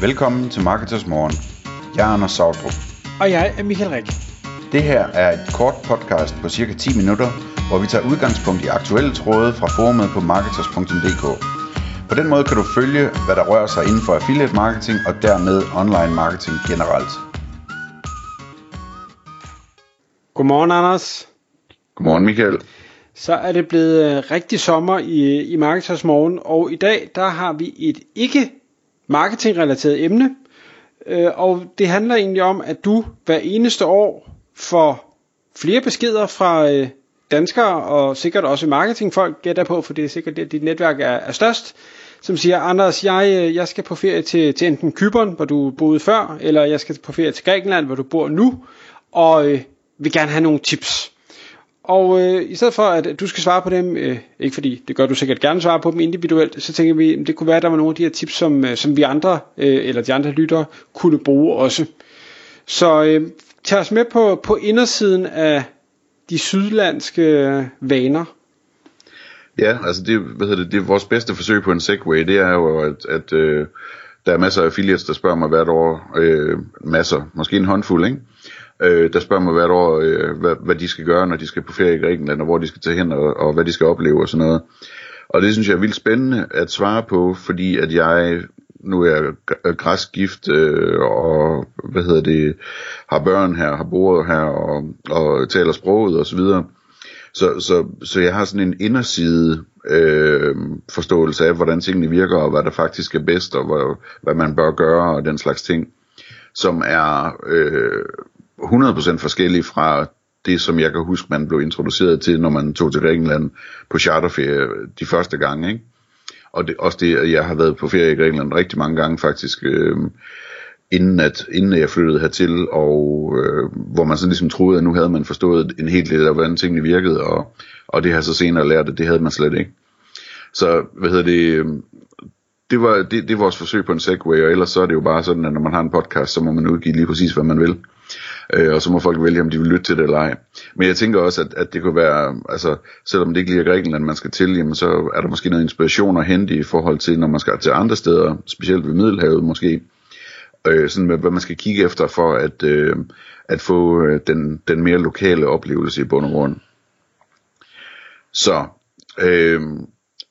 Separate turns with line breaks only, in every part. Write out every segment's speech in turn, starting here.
Velkommen til Marketers Morgen. Jeg er Anders Sautrup.
Og jeg er Michael Rik.
Det her er et kort podcast på cirka 10 minutter, hvor vi tager udgangspunkt i aktuelle tråde fra forumet på marketers.dk. På den måde kan du følge, hvad der rører sig inden for affiliate marketing og dermed online marketing generelt.
Godmorgen, Anders.
Godmorgen, Michael.
Så er det blevet øh, rigtig sommer i, i Marketers Morgen, og i dag der har vi et ikke marketingrelateret emne, øh, og det handler egentlig om, at du hver eneste år får flere beskeder fra øh, danskere, og sikkert også marketingfolk, gætter på, for det er sikkert at dit netværk er, er størst, som siger, Anders, jeg, øh, jeg skal på ferie til, til enten Kyberen, hvor du boede før, eller jeg skal på ferie til Grækenland, hvor du bor nu, og øh, vil gerne have nogle tips. Og øh, i stedet for at du skal svare på dem, øh, ikke fordi det gør du sikkert gerne svare på dem individuelt, så tænker vi, det kunne være, at der var nogle af de her tips, som, øh, som vi andre, øh, eller de andre lyttere, kunne bruge også. Så øh, tag os med på, på indersiden af de sydlandske vaner.
Ja, altså det, hvad hedder det, det er vores bedste forsøg på en segway, det er jo, at, at øh, der er masser af affiliates, der spørger mig hvert år, øh, masser, måske en håndfuld, ikke? Øh, der spørger mig hvert år, øh, hvad, hvad de skal gøre, når de skal på ferie i Grækenland, og hvor de skal tage hen, og, og hvad de skal opleve og sådan noget. Og det synes jeg er vildt spændende at svare på, fordi at jeg nu er jeg øh, græsk gift, øh, og hvad hedder det, har børn her, har boet her, og, og taler sproget og så videre. Så, så, så jeg har sådan en inderside øh, forståelse af, hvordan tingene virker, og hvad der faktisk er bedst, og hvad, hvad man bør gøre, og den slags ting, som er øh, 100% forskellig fra det, som jeg kan huske, man blev introduceret til, når man tog til Grækenland på charterferie de første gange. Ikke? Og det, også det, at jeg har været på ferie i Grækenland rigtig mange gange faktisk, øh, inden, at, inden jeg flyttede hertil, og øh, hvor man sådan ligesom troede, at nu havde man forstået en helt del af, hvordan tingene virkede, og, og det har så senere lært, at det havde man slet ikke. Så, hvad hedder det, øhm, det, var, det, det er vores forsøg på en segway, og ellers så er det jo bare sådan, at når man har en podcast, så må man udgive lige præcis, hvad man vil øh, og så må folk vælge, om de vil lytte til det eller ej. Men jeg tænker også, at, at det kunne være, altså selvom det ikke lige er Grækenland, man skal til, jamen, så er der måske noget inspiration at hente i forhold til, når man skal til andre steder, specielt ved Middelhavet måske, øh, sådan med, hvad man skal kigge efter for at, øh, at få øh, den, den mere lokale oplevelse i bund og grund. Så, øh,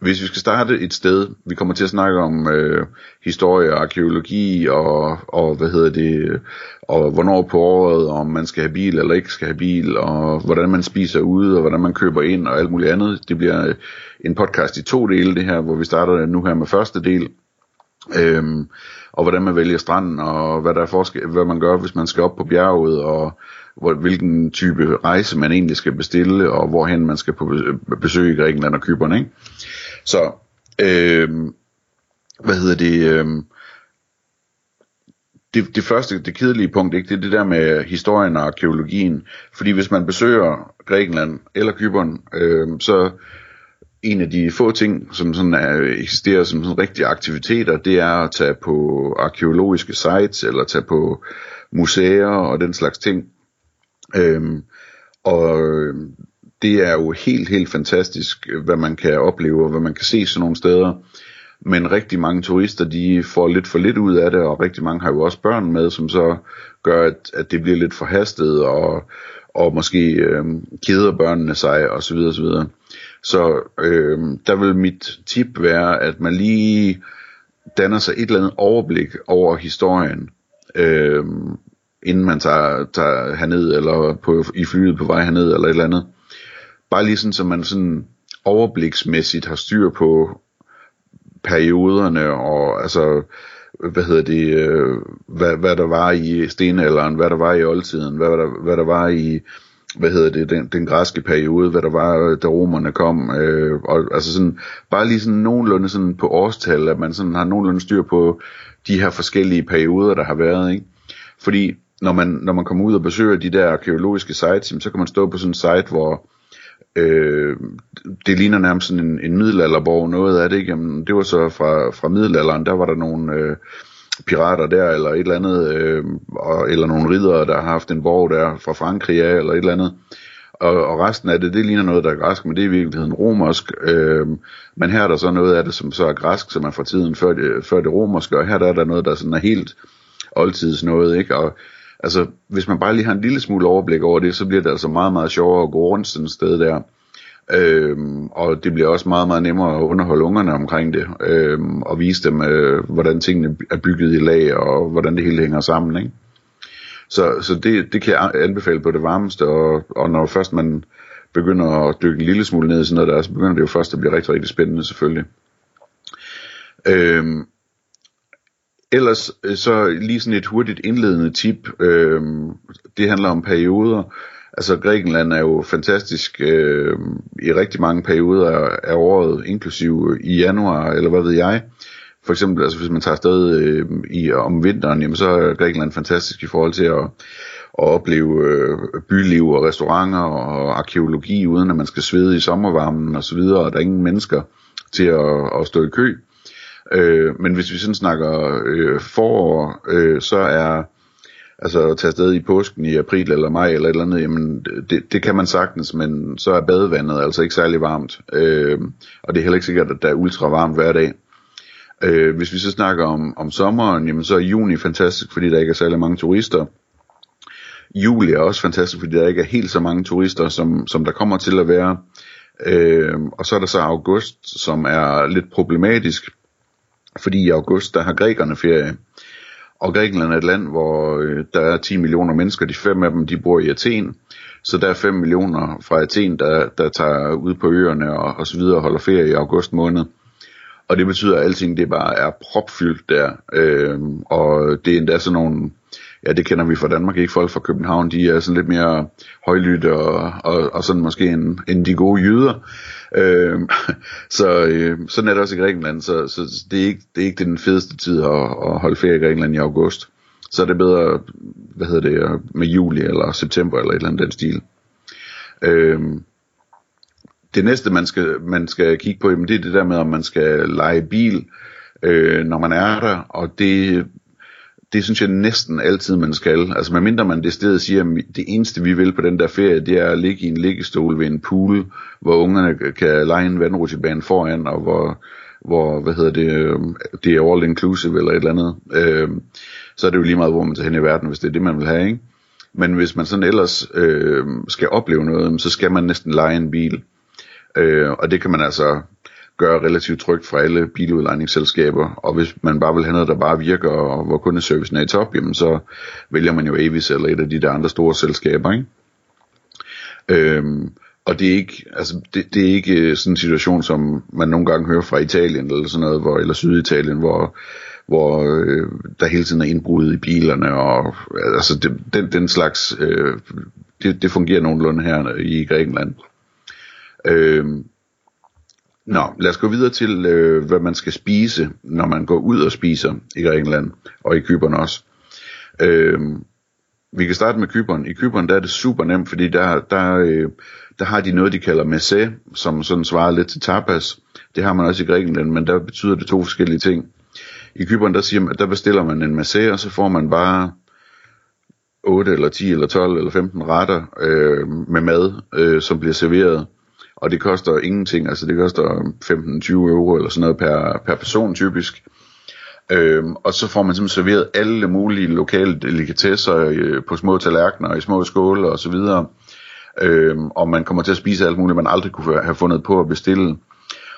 hvis vi skal starte et sted, vi kommer til at snakke om øh, historie og arkeologi og, og hvad hedder det, og hvornår på året, om man skal have bil eller ikke skal have bil, og hvordan man spiser ude, og hvordan man køber ind og alt muligt andet. Det bliver en podcast i to dele det her, hvor vi starter nu her med første del, øhm, og hvordan man vælger stranden, og hvad der er forskel, hvad man gør, hvis man skal op på bjerget, og hvor, hvilken type rejse man egentlig skal bestille, og hvorhen man skal på besøg i Grækenland og Kyberne. ikke? Så, øh, hvad hedder det, øh, det, det første, det kedelige punkt, ikke, det er det der med historien og arkeologien. Fordi hvis man besøger Grækenland eller Kyberen, øh, så en af de få ting, som sådan er, eksisterer som sådan rigtige aktiviteter, det er at tage på arkeologiske sites, eller tage på museer og den slags ting. Øhm, og øh, det er jo helt, helt fantastisk, øh, hvad man kan opleve, og hvad man kan se sådan nogle steder. Men rigtig mange turister, de får lidt for lidt ud af det, og rigtig mange har jo også børn med, som så gør, at, at det bliver lidt forhastet, og, og måske øh, keder børnene sig, og så videre, så videre. Så øh, der vil mit tip være, at man lige danner sig et eller andet overblik over historien, øh, inden man tager, tager herned, eller på, i flyet på vej herned, eller et eller andet. Bare lige sådan, så man sådan overbliksmæssigt har styr på perioderne, og altså, hvad hedder det, øh, hvad, hvad der var i stenalderen, hvad der var i oldtiden, hvad der, hvad der var i, hvad hedder det, den, den græske periode, hvad der var, da romerne kom, øh, og altså sådan, bare lige sådan nogenlunde sådan på årstal, at man sådan har nogenlunde styr på de her forskellige perioder, der har været, ikke? Fordi når man, når man kommer ud og besøger de der arkeologiske sites, så kan man stå på sådan en site, hvor Øh, det ligner nærmest sådan en, en middelalderborg, noget af det, ikke? Jamen, det var så fra, fra middelalderen, der var der nogle øh, pirater der, eller et eller andet, øh, og, eller nogle ridere, der har haft en borg der fra Frankrig af, eller et eller andet. og, og resten af det, det ligner noget, der er græsk, men det er i virkeligheden romersk. Øh, men her er der så noget af det, som så er græsk, som er fra tiden før det, før det romerske, og her der er der noget, der sådan er helt oldtids noget, ikke? Og altså, hvis man bare lige har en lille smule overblik over det, så bliver det altså meget, meget sjovere at gå rundt sådan et sted der. Øhm, og det bliver også meget, meget nemmere at underholde ungerne omkring det, øhm, og vise dem, øh, hvordan tingene er bygget i lag, og hvordan det hele hænger sammen, ikke? Så, så det, det kan jeg anbefale på det varmeste, og, og når først man begynder at dykke en lille smule ned i sådan noget der, så begynder det jo først at blive rigtig, rigtig spændende selvfølgelig. Øhm, ellers øh, så lige sådan et hurtigt indledende tip, øh, det handler om perioder. Altså Grækenland er jo fantastisk øh, i rigtig mange perioder af året, inklusive i januar, eller hvad ved jeg. For eksempel, altså hvis man tager afsted øh, i, om vinteren, jamen, så er Grækenland fantastisk i forhold til at, at opleve øh, byliv og restauranter og arkeologi, uden at man skal svede i sommervarmen og så videre, og der er ingen mennesker til at, at stå i kø. Øh, men hvis vi sådan snakker øh, forår, øh, så er altså at tage afsted i påsken i april eller maj eller et eller andet, jamen det, det kan man sagtens, men så er badevandet altså ikke særlig varmt. Øh, og det er heller ikke sikkert, at der er ultra varmt hver dag. Øh, hvis vi så snakker om, om sommeren, jamen så er juni fantastisk, fordi der ikke er særlig mange turister. Juli er også fantastisk, fordi der ikke er helt så mange turister, som, som der kommer til at være. Øh, og så er der så august, som er lidt problematisk, fordi i august, der har grækerne ferie. Og Grækenland er et land, hvor øh, der er 10 millioner mennesker, de fem af dem, de bor i Athen. Så der er 5 millioner fra Athen, der, der tager ud på øerne og, og så videre og holder ferie i august måned. Og det betyder, at alting det bare er propfyldt der. Øh, og det er endda sådan nogle, ja det kender vi fra Danmark, ikke folk fra København, de er sådan lidt mere højlytte og, og, og sådan måske end, end de gode jyder. Øh, så øh, sådan er det også i Grækenland, så, så det, er ikke, det er ikke den fedeste tid at, at holde ferie i Grækenland i august. Så er det bedre, hvad hedder det, med juli eller september eller et eller andet den stil. Øh, det næste, man skal, man skal kigge på, jamen, det er det der med, om man skal lege bil, øh, når man er der, og det, det synes jeg næsten altid, man skal. Altså medmindre man det sted siger, at det eneste vi vil på den der ferie, det er at ligge i en liggestol ved en pool, hvor ungerne kan lege en vandrutsjebane foran, og hvor, hvor hvad hedder det, øhm, det er all inclusive eller et eller andet. Øh, så er det jo lige meget, hvor man tager hen i verden, hvis det er det, man vil have, ikke? Men hvis man sådan ellers øh, skal opleve noget, så skal man næsten lege en bil. Øh, og det kan man altså gøre relativt trygt for alle biludlejningsselskaber, og hvis man bare vil have noget, der bare virker, og hvor kundeservicen er i top, jamen så vælger man jo Avis eller et af de der andre store selskaber, ikke? Øhm, og det er ikke, altså det, det er ikke øh, sådan en situation, som man nogle gange hører fra Italien eller sådan noget, hvor, eller Syditalien, hvor, hvor øh, der hele tiden er indbrud i bilerne, og altså det, den, den slags, øh, det, det fungerer nogenlunde her i Grækenland. Øh, nå, lad os gå videre til, øh, hvad man skal spise, når man går ud og spiser i Grækenland, og i Kyberen også. Øh, vi kan starte med Kyberen. I Kyberen der er det super nemt, fordi der, der, øh, der har de noget, de kalder messe, som sådan svarer lidt til tapas. Det har man også i Grækenland, men der betyder det to forskellige ting. I Kyberen der, siger man, der bestiller man en messe, og så får man bare 8 eller 10 eller 12 eller 15 retter øh, med mad, øh, som bliver serveret og det koster ingenting, altså det koster 15-20 euro eller sådan noget per, per person typisk. Øhm, og så får man simpelthen serveret alle mulige lokale delikatesser øh, på små tallerkener og i små skåle og så videre. Øhm, og man kommer til at spise alt muligt, man aldrig kunne have fundet på at bestille.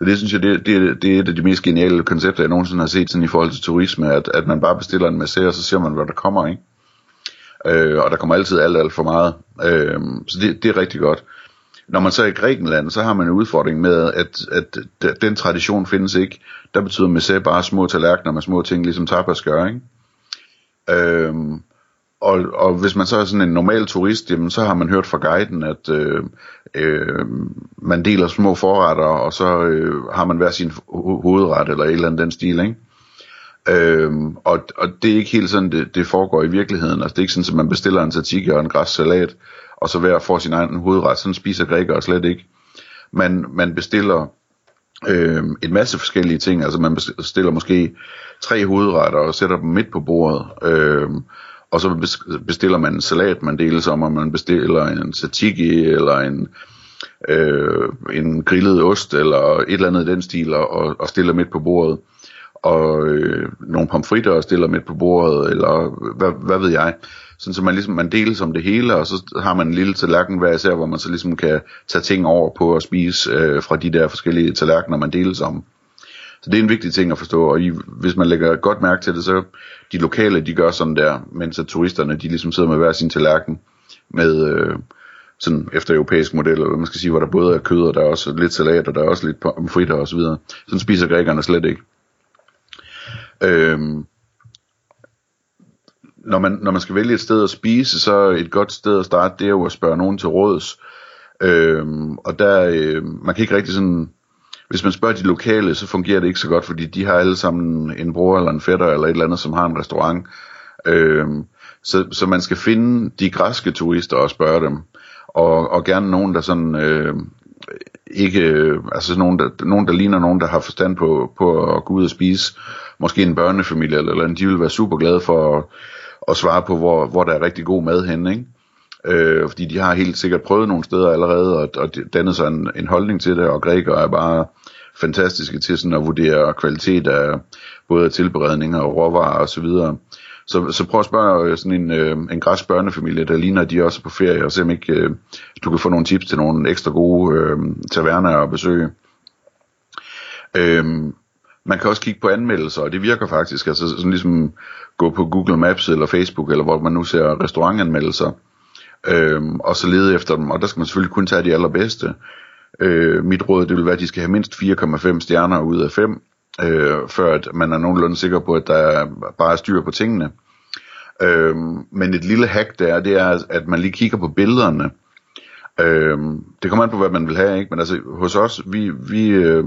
Og det synes jeg, det, det, det er et af de mest geniale koncepter, jeg nogensinde har set sådan i forhold til turisme, at, at man bare bestiller en masse, og så ser man, hvad der kommer, ikke? Øh, og der kommer altid alt, alt for meget. Øh, så det, det er rigtig godt. Når man så er i Grækenland, så har man en udfordring med, at, at den tradition findes ikke. Der betyder messe bare små tallerkener med små ting, ligesom tapas gør, ikke? Øhm, og, og hvis man så er sådan en normal turist, jamen, så har man hørt fra guiden, at øh, øh, man deler små forretter, og så øh, har man hver sin ho- hovedret, eller et eller andet den stil, ikke? Øhm, og, og det er ikke helt sådan, det, det foregår i virkeligheden. Altså det er ikke sådan, at man bestiller en tzatziki og en græssalat, og så hver får sin egen hovedret. Sådan spiser grækere slet ikke. Man, man bestiller øh, en masse forskellige ting. Altså man bestiller måske tre hovedretter og sætter dem midt på bordet. Øh, og så bestiller man en salat, man deles om, og man bestiller en satiki eller en, øh, en grillet ost, eller et eller andet i den stil, og, og stiller midt på bordet. Og øh, nogle pomfritter og stiller midt på bordet, eller hvad, hvad ved jeg. Sådan så man ligesom man deles om det hele, og så har man en lille tallerken hver især, hvor man så ligesom kan tage ting over på at spise øh, fra de der forskellige tallerkener, man deles om. Så det er en vigtig ting at forstå, og I, hvis man lægger godt mærke til det, så de lokale, de gør sådan der, mens at turisterne, de ligesom sidder med hver sin tallerken, med øh, sådan efter europæisk model, eller hvad man skal sige, hvor der både er kød, og der er også lidt salat, og der er også lidt pomfritter og så videre. Sådan spiser grækerne slet ikke. Øhm, når man, når man skal vælge et sted at spise, så et godt sted at starte, det er jo at spørge nogen til råds. Øhm, og der, øh, man kan ikke rigtig sådan, hvis man spørger de lokale, så fungerer det ikke så godt, fordi de har alle sammen en bror eller en fætter eller et eller andet, som har en restaurant. Øhm, så, så man skal finde de græske turister og spørge dem. Og, og gerne nogen, der sådan øh, ikke, øh, altså nogen der, nogen, der ligner nogen, der har forstand på, på at gå ud og spise. Måske en børnefamilie eller, eller de vil være super glade for at, at svare på, hvor, hvor der er rigtig god mad henne, ikke? Øh, fordi de har helt sikkert prøvet nogle steder allerede, og, og dannet sig en, en holdning til det, og grækere er bare fantastiske til sådan at vurdere kvalitet af både tilberedninger og råvarer og så videre. Så, så prøv at spørge øh, sådan en, øh, en græs børnefamilie, der ligner, at de også er på ferie, og se om ikke øh, du kan få nogle tips til nogle ekstra gode øh, taverner at besøge. Øh, man kan også kigge på anmeldelser, og det virker faktisk, altså sådan ligesom gå på Google Maps eller Facebook, eller hvor man nu ser restaurantanmeldelser, øhm, og så lede efter dem, og der skal man selvfølgelig kun tage de allerbedste. Øh, mit råd det vil være, at de skal have mindst 4,5 stjerner ud af 5, øh, før at man er nogenlunde sikker på, at der er bare er styr på tingene. Øh, men et lille hack der, det er, at man lige kigger på billederne. Øh, det kommer an på, hvad man vil have, ikke? men altså hos os, vi, vi, øh,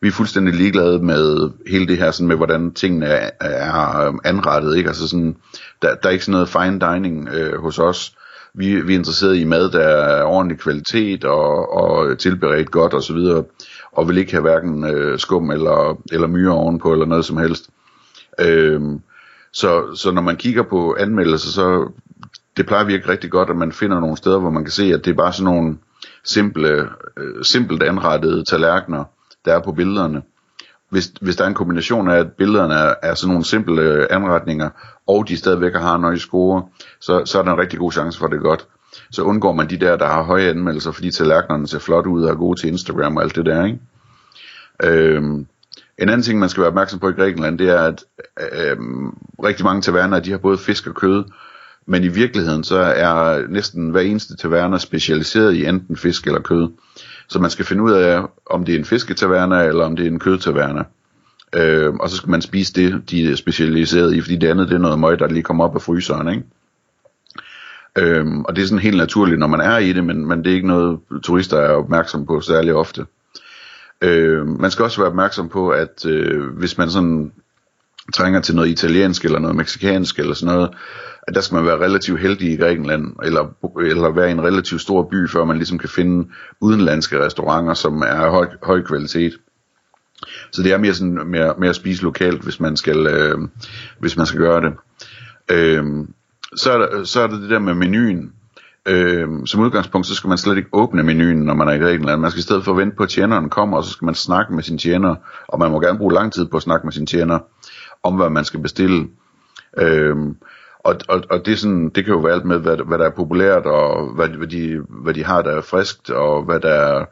vi er fuldstændig ligeglade med hele det her, sådan med hvordan tingene er, er øhm, anrettet. Ikke? Altså sådan, der, der er ikke sådan noget fine dining øh, hos os vi, vi er interesseret i mad, der er ordentlig kvalitet og, og tilberedt godt osv., og, og vil ikke have hverken øh, skum eller, eller myre ovenpå eller noget som helst. Øhm, så, så når man kigger på anmeldelser, så det plejer virke rigtig godt, at man finder nogle steder, hvor man kan se, at det er bare sådan nogle simple, øh, simpelt anrettede tallerkener, der er på billederne hvis, hvis der er en kombination af, at billederne er, er sådan nogle simple øh, anretninger, og de stadigvæk har nøje score, så, så er der en rigtig god chance for, at det er godt. Så undgår man de der, der har høje anmeldelser, fordi tallerkenerne ser flot ud og er gode til Instagram og alt det der, ikke? Øhm, en anden ting, man skal være opmærksom på i Grækenland, det er, at øhm, rigtig mange taverner, de har både fisk og kød, men i virkeligheden så er næsten hver eneste taverner specialiseret i enten fisk eller kød. Så man skal finde ud af, om det er en fisketaverna, eller om det er en kødtaverna. Øh, og så skal man spise det, de er specialiseret i, fordi det andet det er noget møg, der lige kommer op af fryseren, ikke? Øhm, og det er sådan helt naturligt, når man er i det, men, men det er ikke noget, turister er opmærksom på særlig ofte. Øh, man skal også være opmærksom på, at øh, hvis man sådan trænger til noget italiensk eller noget meksikansk eller sådan noget, at der skal man være relativt heldig i Grækenland, eller, eller være i en relativt stor by, før man ligesom kan finde udenlandske restauranter, som er af høj, høj kvalitet. Så det er mere sådan mere, mere at spise lokalt, hvis man skal, øh, hvis man skal gøre det. Øh, så, er der, så er der det der med menuen. Øh, som udgangspunkt, så skal man slet ikke åbne menuen, når man er i Grækenland. Man skal i stedet for vente på, at tjeneren kommer, og så skal man snakke med sin tjener, og man må gerne bruge lang tid på at snakke med sin tjener, om hvad man skal bestille. Øhm, og, og, og det, er sådan, det kan jo være alt med, hvad, hvad der er populært, og hvad, hvad, de, hvad de har, der er friskt, og hvad der er,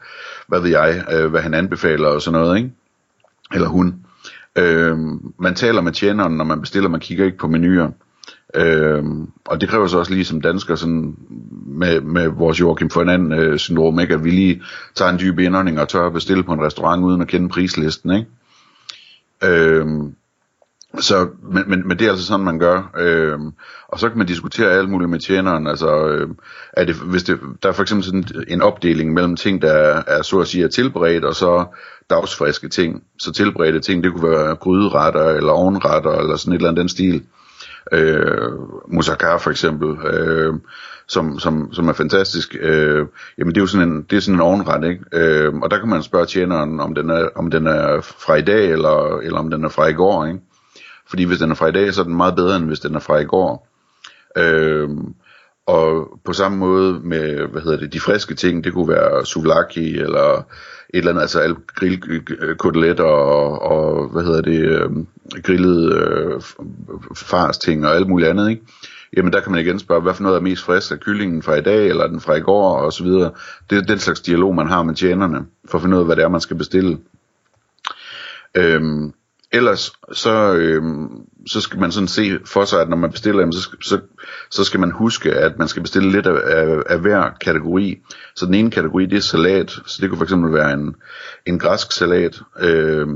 hvad ved jeg, øh, hvad han anbefaler og sådan noget, ikke? Eller hun. Øhm, man taler med tjeneren, når man bestiller, man kigger ikke på menuer. Øhm, og det kræver så også lige som dansker sådan med, med vores Joachim Fernand øh, syndrom, ikke? at vi lige tager en dyb indånding og tør at bestille på en restaurant uden at kende prislisten. Ikke? Øhm, så, men, men, men det er altså sådan, man gør. Øhm, og så kan man diskutere alt muligt med tjeneren. Altså, øhm, er det, hvis det, der er for eksempel sådan en opdeling mellem ting, der er, er så at sige er tilberedt, og så dagsfriske ting. Så tilberedte ting, det kunne være gryderetter, eller ovenretter, eller sådan et eller andet den stil. Øh, moussaka for eksempel, øh, som, som, som er fantastisk. Øh, jamen det er jo sådan en, det er sådan en ovenret, ikke? Øh, og der kan man spørge tjeneren, om den er, om den er fra i dag, eller, eller om den er fra i går, ikke? Fordi hvis den er fra i dag, så er den meget bedre, end hvis den er fra i går. Øhm, og på samme måde med, hvad hedder det, de friske ting, det kunne være souvlaki eller et eller andet, altså grillkoteletter øh, øh, og, og, hvad hedder det, øh, grillet øh, fars ting og alt muligt andet, ikke? Jamen der kan man igen spørge, hvad for noget er mest frisk, er kyllingen fra i dag, eller den fra i går, og så videre. Det er den slags dialog, man har med tjenerne, for at finde ud af, hvad det er, man skal bestille. Øhm, ellers så, øh, så skal man sådan se for sig, at når man bestiller, jamen, så, så, så skal man huske, at man skal bestille lidt af, af, af hver kategori. Så den ene kategori, det er salat. Så det kunne for eksempel være en, en græsk salat. Øh,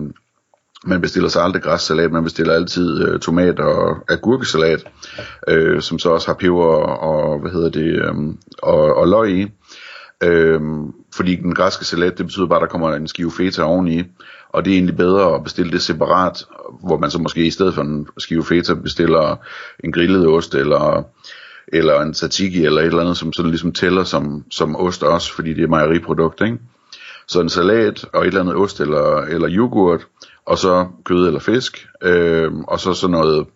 man bestiller sig aldrig græssalat, man bestiller altid øh, tomat og agurkesalat, øh, som så også har peber og, og hvad hedder det, øh, og, og løg i. Øh, fordi den græske salat, det betyder bare, at der kommer en skive feta oveni, og det er egentlig bedre at bestille det separat, hvor man så måske i stedet for en skive feta bestiller en grillet ost, eller, eller en tzatziki, eller et eller andet, som sådan ligesom tæller som, som ost også, fordi det er mejeriprodukt, ikke? Så en salat og et eller andet ost eller, eller yoghurt, og så kød eller fisk, øh, og så sådan noget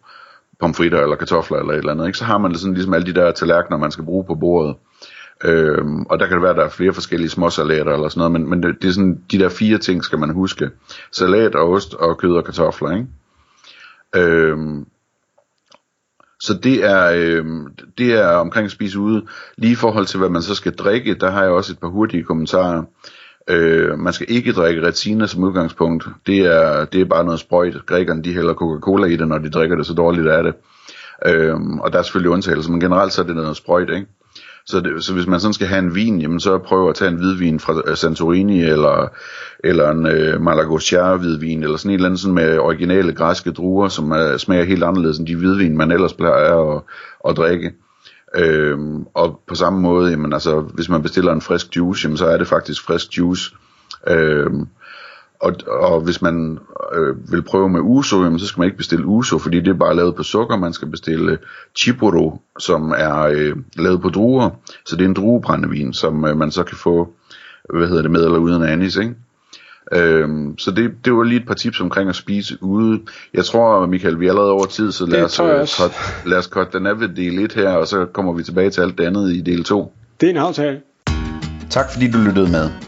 pomfritter eller kartofler eller et eller andet. Ikke? Så har man sådan ligesom alle de der tallerkener, man skal bruge på bordet. Øhm, og der kan det være, at der er flere forskellige småsalater eller sådan noget, men, men det, det er sådan, de der fire ting skal man huske. Salat og ost og kød og kartofler, ikke? Øhm, så det er, øhm, det er omkring at spise ude. Lige i forhold til, hvad man så skal drikke, der har jeg også et par hurtige kommentarer. Øh, man skal ikke drikke retina som udgangspunkt. Det er, det er bare noget sprøjt. Grækerne de hælder Coca-Cola i det, når de drikker det, så dårligt er det. Øh, og der er selvfølgelig undtagelser, men generelt så er det noget sprøjt, ikke? Så, det, så hvis man sådan skal have en vin, jamen så prøv at tage en hvidvin fra øh, Santorini, eller, eller en øh, Malagosiar hvidvin, eller sådan et eller andet sådan med originale græske druer, som er, smager helt anderledes end de hvidvin, man ellers plejer at, at drikke. Øhm, og på samme måde, jamen, altså, hvis man bestiller en frisk juice, jamen, så er det faktisk frisk juice. Øhm, og, og hvis man øh, vil prøve med uso, jamen, så skal man ikke bestille uso, fordi det er bare lavet på sukker. Man skal bestille chipuro, som er øh, lavet på druer. Så det er en druebrændevin, som øh, man så kan få hvad hedder det, med eller uden anis, ikke? Øhm, så det, det var lige et par tips omkring at spise ude. Jeg tror, Michael, vi er allerede over tid, så lad os, uh, cut, lad os cut den af ved del 1 her, og så kommer vi tilbage til alt det andet i del 2.
Det er en aftale.
Tak fordi du lyttede med.